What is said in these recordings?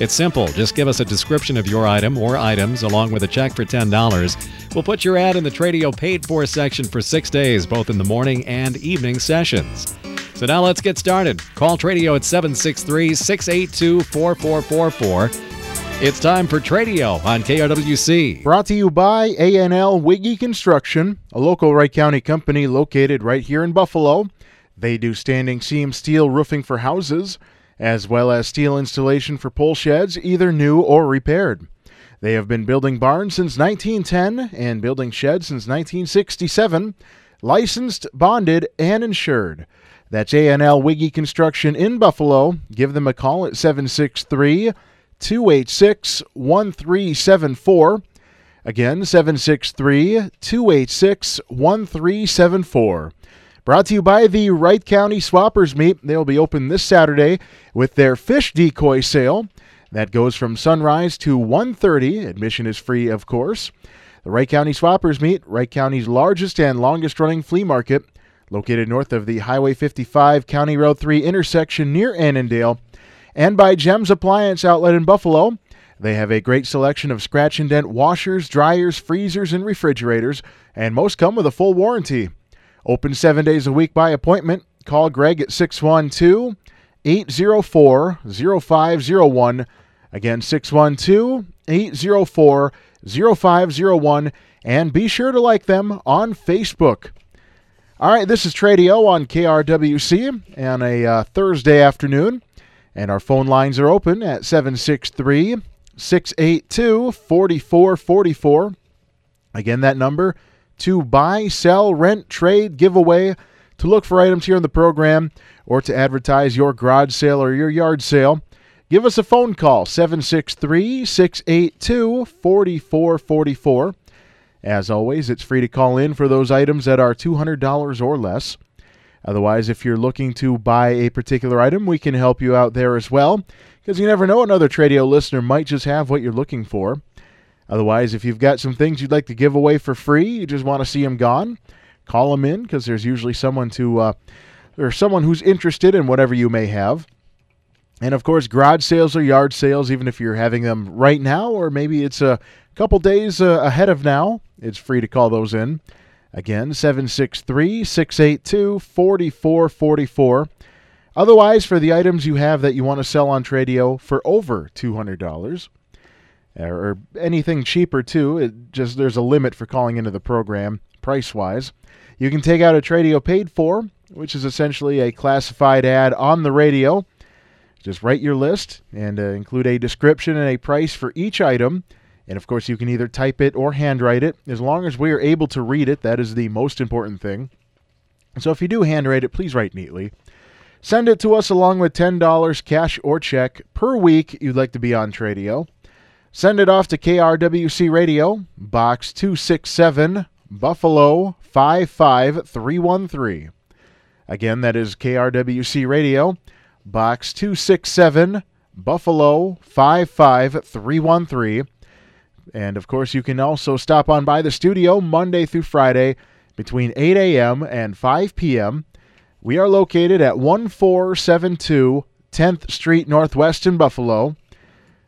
It's simple. Just give us a description of your item or items along with a check for $10. We'll put your ad in the Tradio paid for section for six days, both in the morning and evening sessions. So now let's get started. Call Tradio at 763 682 4444. It's time for Tradio on KRWC. Brought to you by ANL Wiggy Construction, a local Wright County company located right here in Buffalo. They do standing seam steel roofing for houses, as well as steel installation for pole sheds, either new or repaired. They have been building barns since 1910 and building sheds since 1967, licensed, bonded, and insured. That's ANL Wiggy Construction in Buffalo. Give them a call at 763 286 1374. Again, 763 286 1374. Brought to you by the Wright County Swappers Meet. They'll be open this Saturday with their fish decoy sale. That goes from sunrise to 1:30. Admission is free, of course. The Wright County Swappers Meet, Wright County's largest and longest-running flea market, located north of the Highway 55 County Road 3 intersection near Annandale and by Gems Appliance Outlet in Buffalo. They have a great selection of scratch and dent washers, dryers, freezers, and refrigerators, and most come with a full warranty. Open seven days a week by appointment. Call Greg at 612 804 0501. Again, 612 804 0501. And be sure to like them on Facebook. All right, this is Tradio on KRWC on a uh, Thursday afternoon. And our phone lines are open at 763 682 4444. Again, that number to buy, sell, rent, trade, give away, to look for items here in the program, or to advertise your garage sale or your yard sale. Give us a phone call 763 682 4444. As always, it's free to call in for those items that are $200 or less. Otherwise, if you're looking to buy a particular item, we can help you out there as well, because you never know, another Tradio listener might just have what you're looking for. Otherwise, if you've got some things you'd like to give away for free, you just want to see them gone, call them in, because there's usually someone to, uh, or someone who's interested in whatever you may have. And of course, garage sales or yard sales, even if you're having them right now, or maybe it's a couple days uh, ahead of now, it's free to call those in. Again, 763 682 4444. Otherwise, for the items you have that you want to sell on Tradio for over $200, or anything cheaper too, it just there's a limit for calling into the program price wise. You can take out a Tradio paid for, which is essentially a classified ad on the radio. Just write your list and uh, include a description and a price for each item and of course, you can either type it or handwrite it. As long as we are able to read it, that is the most important thing. So if you do handwrite it, please write neatly. Send it to us along with $10 cash or check per week you'd like to be on Tradio. Send it off to KRWC Radio, Box 267, Buffalo 55313. Again, that is KRWC Radio, Box 267, Buffalo 55313. And of course, you can also stop on by the studio Monday through Friday between 8 a.m. and 5 p.m. We are located at 1472 10th Street Northwest in Buffalo.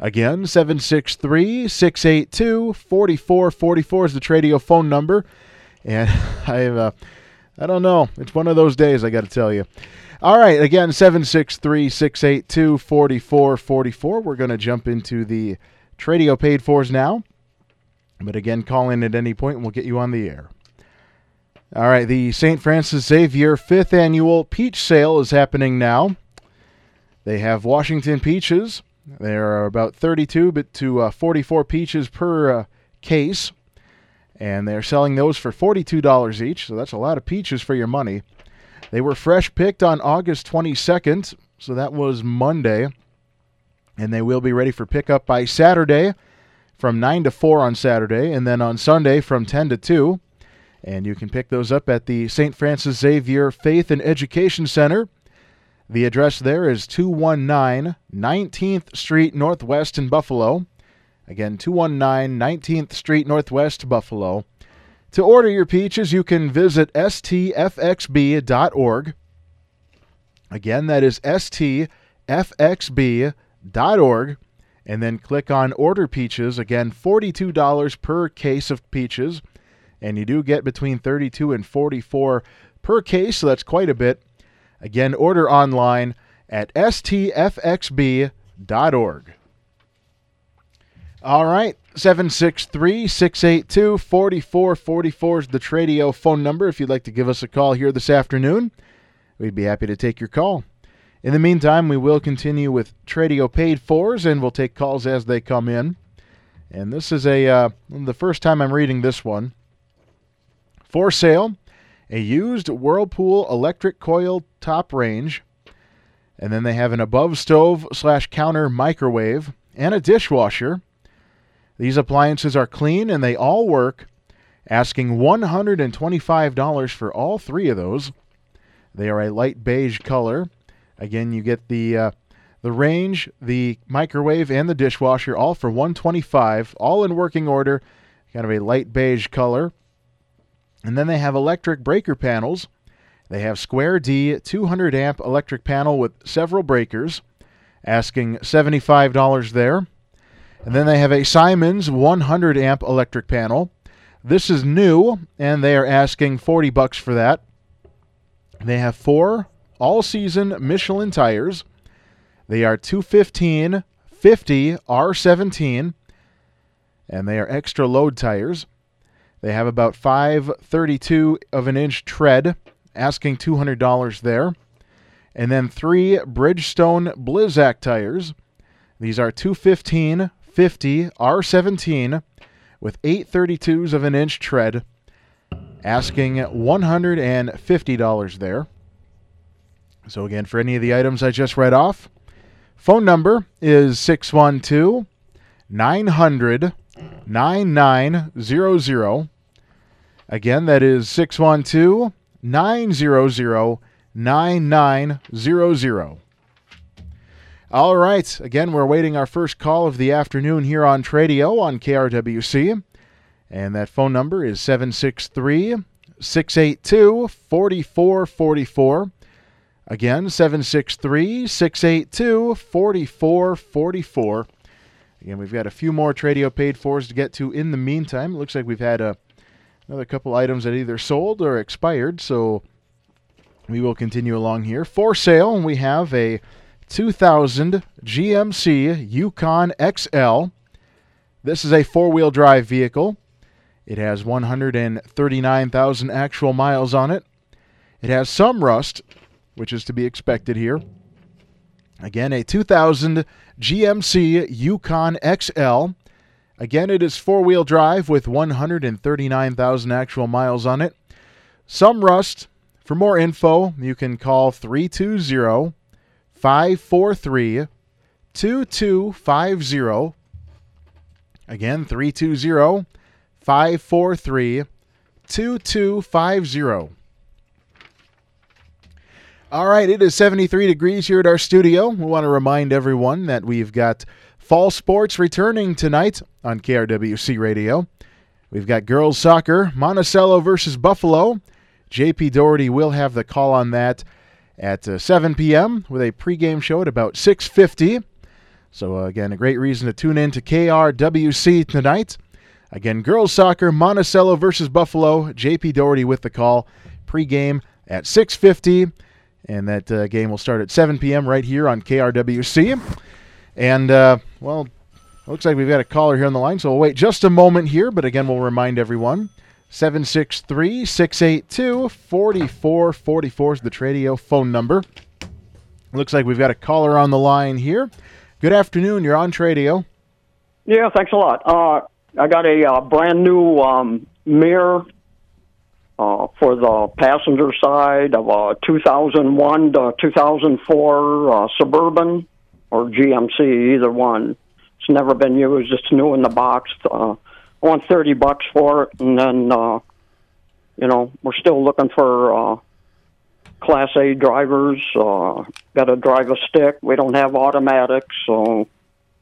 Again, 763 682 4444 is the Tradio phone number. And I, uh, I don't know. It's one of those days, I got to tell you. All right, again, 763 682 4444. We're going to jump into the Tradio paid fors now. But again, call in at any point and we'll get you on the air. All right, the St. Francis Xavier fifth annual peach sale is happening now. They have Washington peaches. There are about 32 but to uh, 44 peaches per uh, case, and they're selling those for $42 each. So that's a lot of peaches for your money. They were fresh picked on August 22nd, so that was Monday and they will be ready for pickup by Saturday. from 9 to 4 on Saturday, and then on Sunday from 10 to 2. And you can pick those up at the St. Francis Xavier Faith and Education Center. The address there is 219 19th Street Northwest in Buffalo. Again, 219 19th Street Northwest, Buffalo. To order your peaches, you can visit stfxb.org. Again, that is stfxb.org. And then click on Order Peaches. Again, $42 per case of peaches. And you do get between 32 and 44 per case, so that's quite a bit. Again, order online at stfxb.org. All right. 763 682 4444 is the Tradio phone number if you'd like to give us a call here this afternoon. We'd be happy to take your call. In the meantime, we will continue with Tradio paid fours and we'll take calls as they come in. And this is a uh, the first time I'm reading this one. For sale, a used Whirlpool electric coil top range. And then they have an above stove slash counter microwave and a dishwasher. These appliances are clean and they all work. Asking $125 for all three of those. They are a light beige color. Again, you get the uh, the range, the microwave, and the dishwasher all for 125, all in working order. Kind of a light beige color. And then they have electric breaker panels. They have Square D 200 amp electric panel with several breakers, asking $75 there. And then they have a Siemens 100 amp electric panel. This is new, and they are asking 40 bucks for that. They have four all season Michelin tires. They are 215 50 R17, and they are extra load tires. They have about 532 of an inch tread, asking $200 there. And then three Bridgestone Blizzak tires. These are 215 50 R17 with 832s of an inch tread, asking $150 there. So, again, for any of the items I just read off, phone number is 612 900 9900. Again, that is 612 900 9900. All right. Again, we're waiting our first call of the afternoon here on Tradio on KRWC. And that phone number is 763 682 4444. Again, 763 682 4444. Again, we've got a few more Tradio paid fours to get to in the meantime. It looks like we've had a, another couple items that either sold or expired, so we will continue along here. For sale, we have a 2000 GMC Yukon XL. This is a four wheel drive vehicle. It has 139,000 actual miles on it. It has some rust, which is to be expected here. Again, a 2000 GMC Yukon XL. Again, it is four wheel drive with 139,000 actual miles on it. Some rust. For more info, you can call 320 543 2250. Again, 320 543 2250. All right, it is 73 degrees here at our studio. We want to remind everyone that we've got fall sports returning tonight on KRWC Radio. We've got girls soccer, Monticello versus Buffalo. JP Doherty will have the call on that at uh, 7 p.m. with a pregame show at about 6:50. So uh, again, a great reason to tune in to KRWC tonight. Again, girls soccer, Monticello versus Buffalo. JP Doherty with the call. Pregame at 6:50, and that uh, game will start at 7 p.m. right here on KRWC. And uh, well, looks like we've got a caller here on the line, so we'll wait just a moment here. But again, we'll remind everyone 763 682 4444 is the Tradio phone number. Looks like we've got a caller on the line here. Good afternoon. You're on Tradio. Yeah, thanks a lot. Uh, I got a uh, brand new um, mirror uh, for the passenger side of a 2001 to 2004 uh, Suburban or GMC, either one. It's never been used. It's new in the box. Uh, I want thirty bucks for it, and then uh, you know we're still looking for uh, Class A drivers. Uh, Got to drive a stick. We don't have automatics, so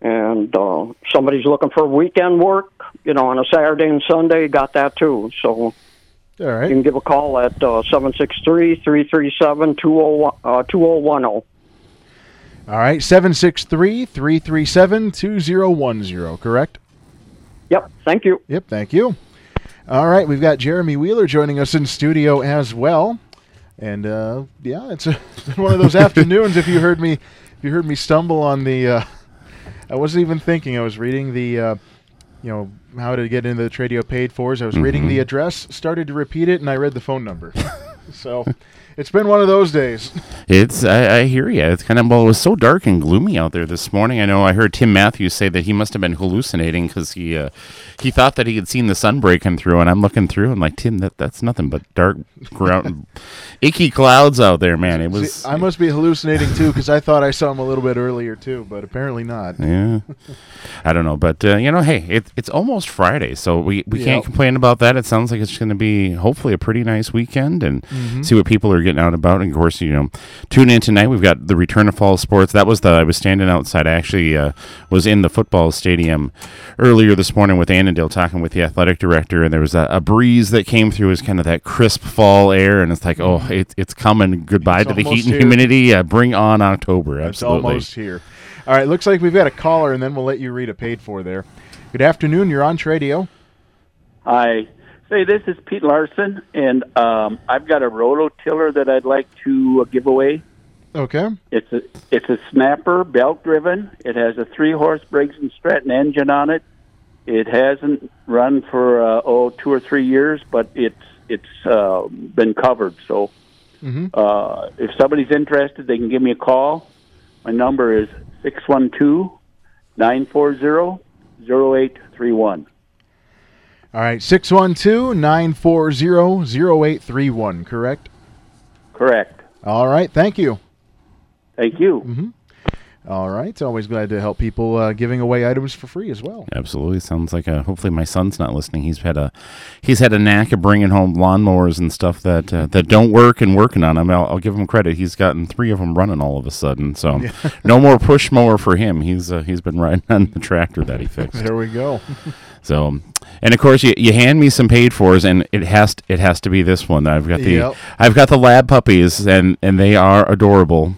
and uh, somebody's looking for weekend work. You know, on a Saturday and Sunday, got that too. So. All right. You can give a call at uh, 763 337 2010. All right. 763 337 2010, correct? Yep. Thank you. Yep. Thank you. All right. We've got Jeremy Wheeler joining us in studio as well. And uh, yeah, it's, a, it's been one of those afternoons. If you heard me, if you heard me stumble on the, uh, I wasn't even thinking. I was reading the, uh, you know, how to get into the Tradio paid fors. I was reading the address, started to repeat it, and I read the phone number. so it's been one of those days. It's I, I hear you. It's kind of well. It was so dark and gloomy out there this morning. I know I heard Tim Matthews say that he must have been hallucinating because he uh, he thought that he had seen the sun breaking through. And I'm looking through and like Tim, that that's nothing but dark ground, icky clouds out there, man. It was. See, I must be hallucinating too because I thought I saw him a little bit earlier too, but apparently not. yeah, I don't know, but uh, you know, hey, it, it's almost Friday, so we, we can't complain about that. It sounds like it's going to be hopefully a pretty nice weekend, and Mm-hmm. see what people are getting out about. And of course, you know, tune in tonight. We've got the return of fall sports. That was the I was standing outside. I actually uh, was in the football stadium earlier this morning with Annandale talking with the athletic director, and there was a, a breeze that came through. It was kind of that crisp fall air, and it's like, oh, it, it's coming. Goodbye It's to the heat and here. humidity. Uh, bring on October. Absolutely, It's almost here. All right, looks like we've got a caller, and then we'll let you read a paid for there. Good afternoon. You're on Tradio. Hi. Say, this is Pete Larson, and um, I've got a rototiller that I'd like to uh, give away. Okay. It's a it's a snapper, belt driven. It has a three horse Briggs and Stratton engine on it. It hasn't run for uh, oh two or three years, but it's it's uh, been covered. So Mhm. uh, if somebody's interested, they can give me a call. My number is six one two nine four zero zero eight three one. All right, 612 940 0831, correct? Correct. All right, thank you. Thank you. Mm-hmm. All right, always glad to help people uh, giving away items for free as well. Absolutely, sounds like a. Hopefully, my son's not listening. He's had a, he's had a knack of bringing home lawnmowers and stuff that uh, that don't work and working on them. I'll, I'll give him credit. He's gotten three of them running all of a sudden. So, no more push mower for him. He's uh, he's been riding on the tractor that he fixed. There we go. So, and of course, you, you hand me some paid fors, and it has to, it has to be this one. I've got the Yep. I've got the lab puppies, and and they are adorable.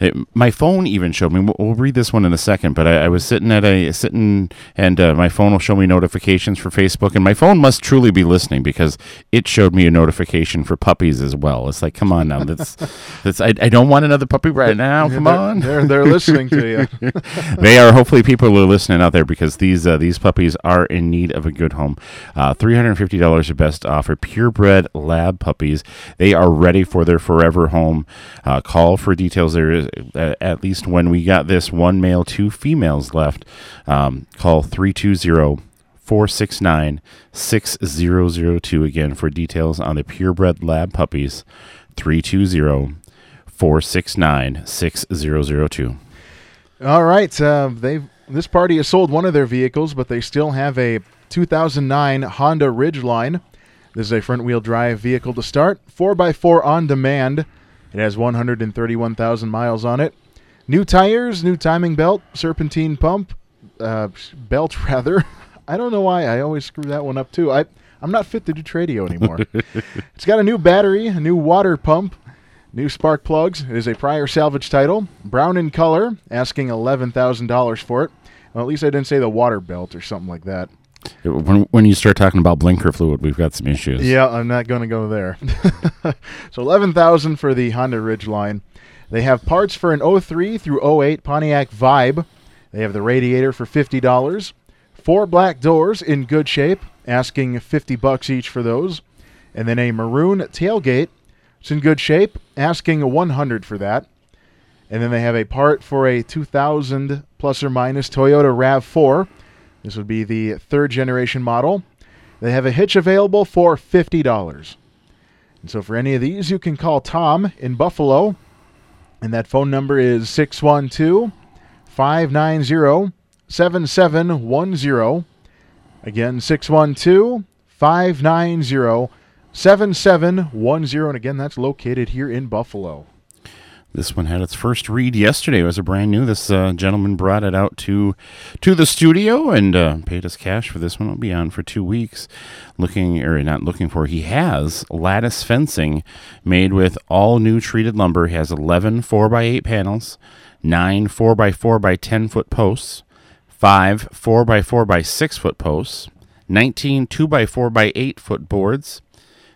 It, my phone even showed me. We'll, we'll read this one in a second, but I, I was sitting at a sitting, and uh, my phone will show me notifications for Facebook, and my phone must truly be listening because it showed me a notification for puppies as well. It's like, come on now, that's that's I, I don't want another puppy right now. Come they're, on, They're, they're listening to you. they are hopefully people who are listening out there because these uh, these puppies are in need of a good home. Uh, Three hundred fifty dollars of best offer. Purebred lab puppies. They are ready for their forever home. Uh, call for details. There is uh, at least when we got this one male, two females left. Um, call 320 469 6002 again for details on the purebred lab puppies. 320 469 6002. All right, uh, they've this party has sold one of their vehicles, but they still have a 2009 Honda Ridgeline. This is a front-wheel drive vehicle to start, 4x4 on demand. It has 131,000 miles on it. New tires, new timing belt, serpentine pump, uh, belt rather. I don't know why I always screw that one up too. I I'm not fit to do tradio anymore. it's got a new battery, a new water pump, New spark plugs. It is a prior salvage title. Brown in color, asking $11,000 for it. Well, at least I didn't say the water belt or something like that. When, when you start talking about blinker fluid, we've got some issues. Yeah, I'm not going to go there. so 11000 for the Honda Ridgeline. They have parts for an 03 through 08 Pontiac Vibe. They have the radiator for $50. Four black doors in good shape, asking 50 bucks each for those. And then a maroon tailgate. It's in good shape, asking 100 for that. And then they have a part for a 2000 plus or minus Toyota RAV4. This would be the third generation model. They have a hitch available for $50. And so for any of these, you can call Tom in Buffalo. And that phone number is 612 590 7710. Again, 612 590 7710. And again, that's located here in Buffalo. This one had its first read yesterday. It was a brand new. This uh, gentleman brought it out to to the studio and uh, paid us cash for this one. It'll be on for two weeks. Looking or not looking for. He has lattice fencing made with all new treated lumber. He has 11 4 by 8 panels, nine 4 by 4 by 10 foot posts, five 4 by 4 by 6 foot posts, 19 2 by 4 by 8 foot boards,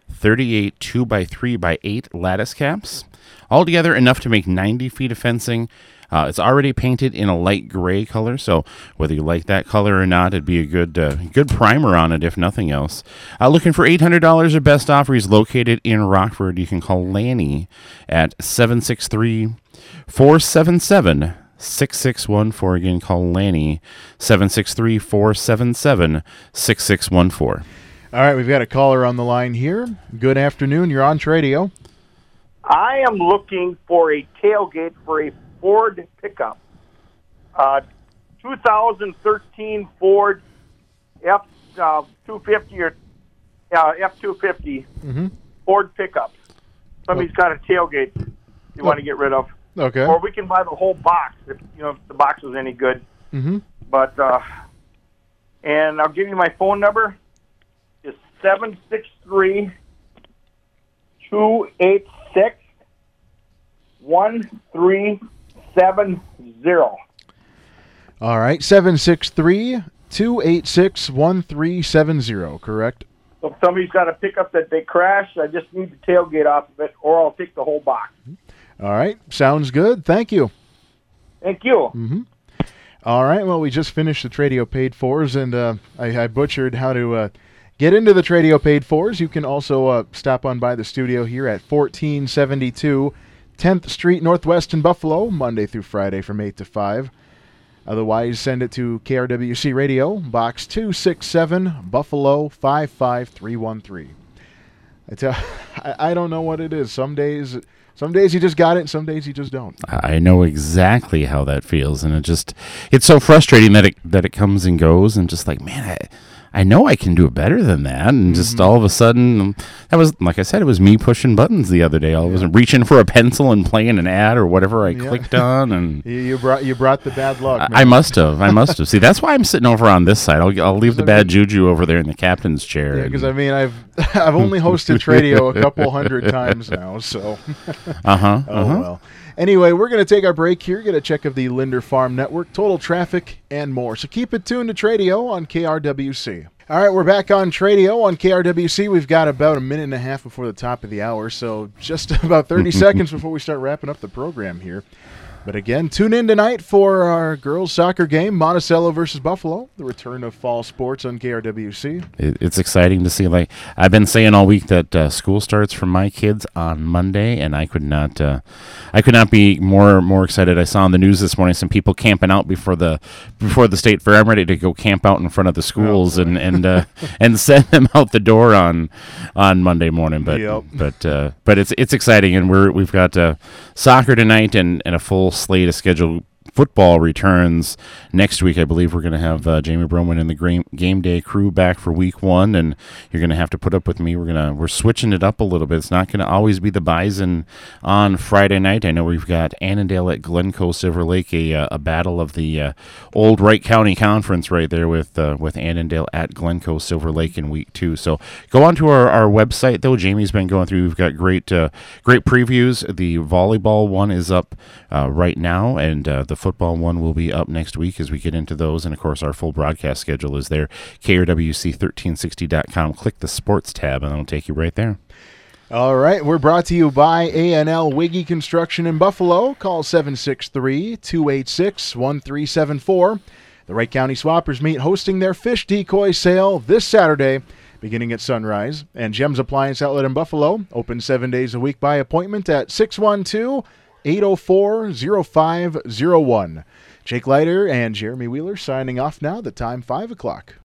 38 2 by 3 by 8 lattice caps Altogether, enough to make 90 feet of fencing. Uh, it's already painted in a light gray color, so whether you like that color or not, it'd be a good uh, good primer on it, if nothing else. Uh, looking for $800 or best offer. He's located in Rockford. You can call Lanny at 763 477 6614. Again, call Lanny 763 477 6614. All right, we've got a caller on the line here. Good afternoon. You're on Tradio. I am looking for a tailgate for a Ford pickup. Uh, 2013 Ford F uh, 250 or uh, F 250 Mm-hmm. Ford pickup. Somebody's got a tailgate you want to get rid of, Okay. or we can buy the whole box if you know if the box is any good. Mm-hmm. But uh, and I'll give you my phone number. It's seven six three two eight six one three seven zero. All right. 763 286 1370, correct? So if somebody's got a pickup that they crash, I just need the tailgate off of it, or I'll take the whole box. All right. Sounds good. Thank you. Thank you. Mm-hmm. All right. Well, we just finished the Tradio paid fours, and uh, I, I butchered how to uh, get into the Tradio paid fours. You can also uh, stop on by the studio here at 1472 10th Street Northwest in Buffalo, Monday through Friday from 8 to 5. Otherwise, send it to KRWC Radio, Box 267, Buffalo 55313. I tell, I, I don't know what it is. Some days, some days you just got it, and some days you just don't. I know exactly how that feels, and it just it's so frustrating that it that it comes and goes, and just like man, I, I know I can do it better than that, and just Mm-hmm. all of a sudden, that was like I said, it was me pushing buttons the other day. I was reaching for a pencil and playing an ad or whatever I Yeah. clicked on, and You, brought you brought the bad luck. I. I must have, I must have. See, that's why I'm sitting over on this side. I'll I'll leave the bad juju over there in the captain's chair. Yeah, because I mean, I've I've only hosted Tradio a couple hundred times now, so uh-huh, oh uh-huh. well. Anyway, we're going to take our break here, get a check of the Linder Farm Network, total traffic, and more. So keep it tuned to Tradio on KRWC. All right, we're back on Tradio on KRWC. We've got about a minute and a half before the top of the hour, so just about 30 seconds before we start wrapping up the program here. But again, tune in tonight for our girls' soccer game, Monticello versus Buffalo, the return of fall sports on KRWC. it, it's exciting to see. Like I've been saying all week that uh, school starts for my kids on Monday, and I could not, uh, I could not be more more excited. I saw on the news this morning some people camping out before the before the state fair. I'm ready to go camp out in front of the schools and and uh, and send them out the door on on Monday morning. But Yep. but uh, but it's it's exciting, and we're we've got uh, soccer tonight and and a full slate of scheduled football returns next week. I believe we're going to have uh, Jamie Broman and the game, day crew back for week one, and you're going to have to put up with me. We're gonna we're switching it up a little bit. It's not going to always be the Bison on Friday night. I know we've got Annandale at Glencoe Silver Lake, a, uh, a battle of the uh, old Wright County Conference right there with uh, with Annandale at Glencoe Silver Lake in week two. So go on to our, our website though. Jamie's been going through. We've got great uh, great previews. The volleyball one is up right now, and the football one will be up next week as we get into those. And of course, our full broadcast schedule is there. KRWC1360.com. Click the sports tab, and it'll take you right there. All right, we're brought to you by ANL Wiggy Construction in Buffalo. Call 763 286 1374. The Wright County Swappers meet hosting their fish decoy sale this Saturday, beginning at sunrise. And Gems Appliance Outlet in Buffalo, open seven days a week by appointment at 612 804 0501. Jake Leiter and Jeremy Wheeler signing off now. The time 5 o'clock.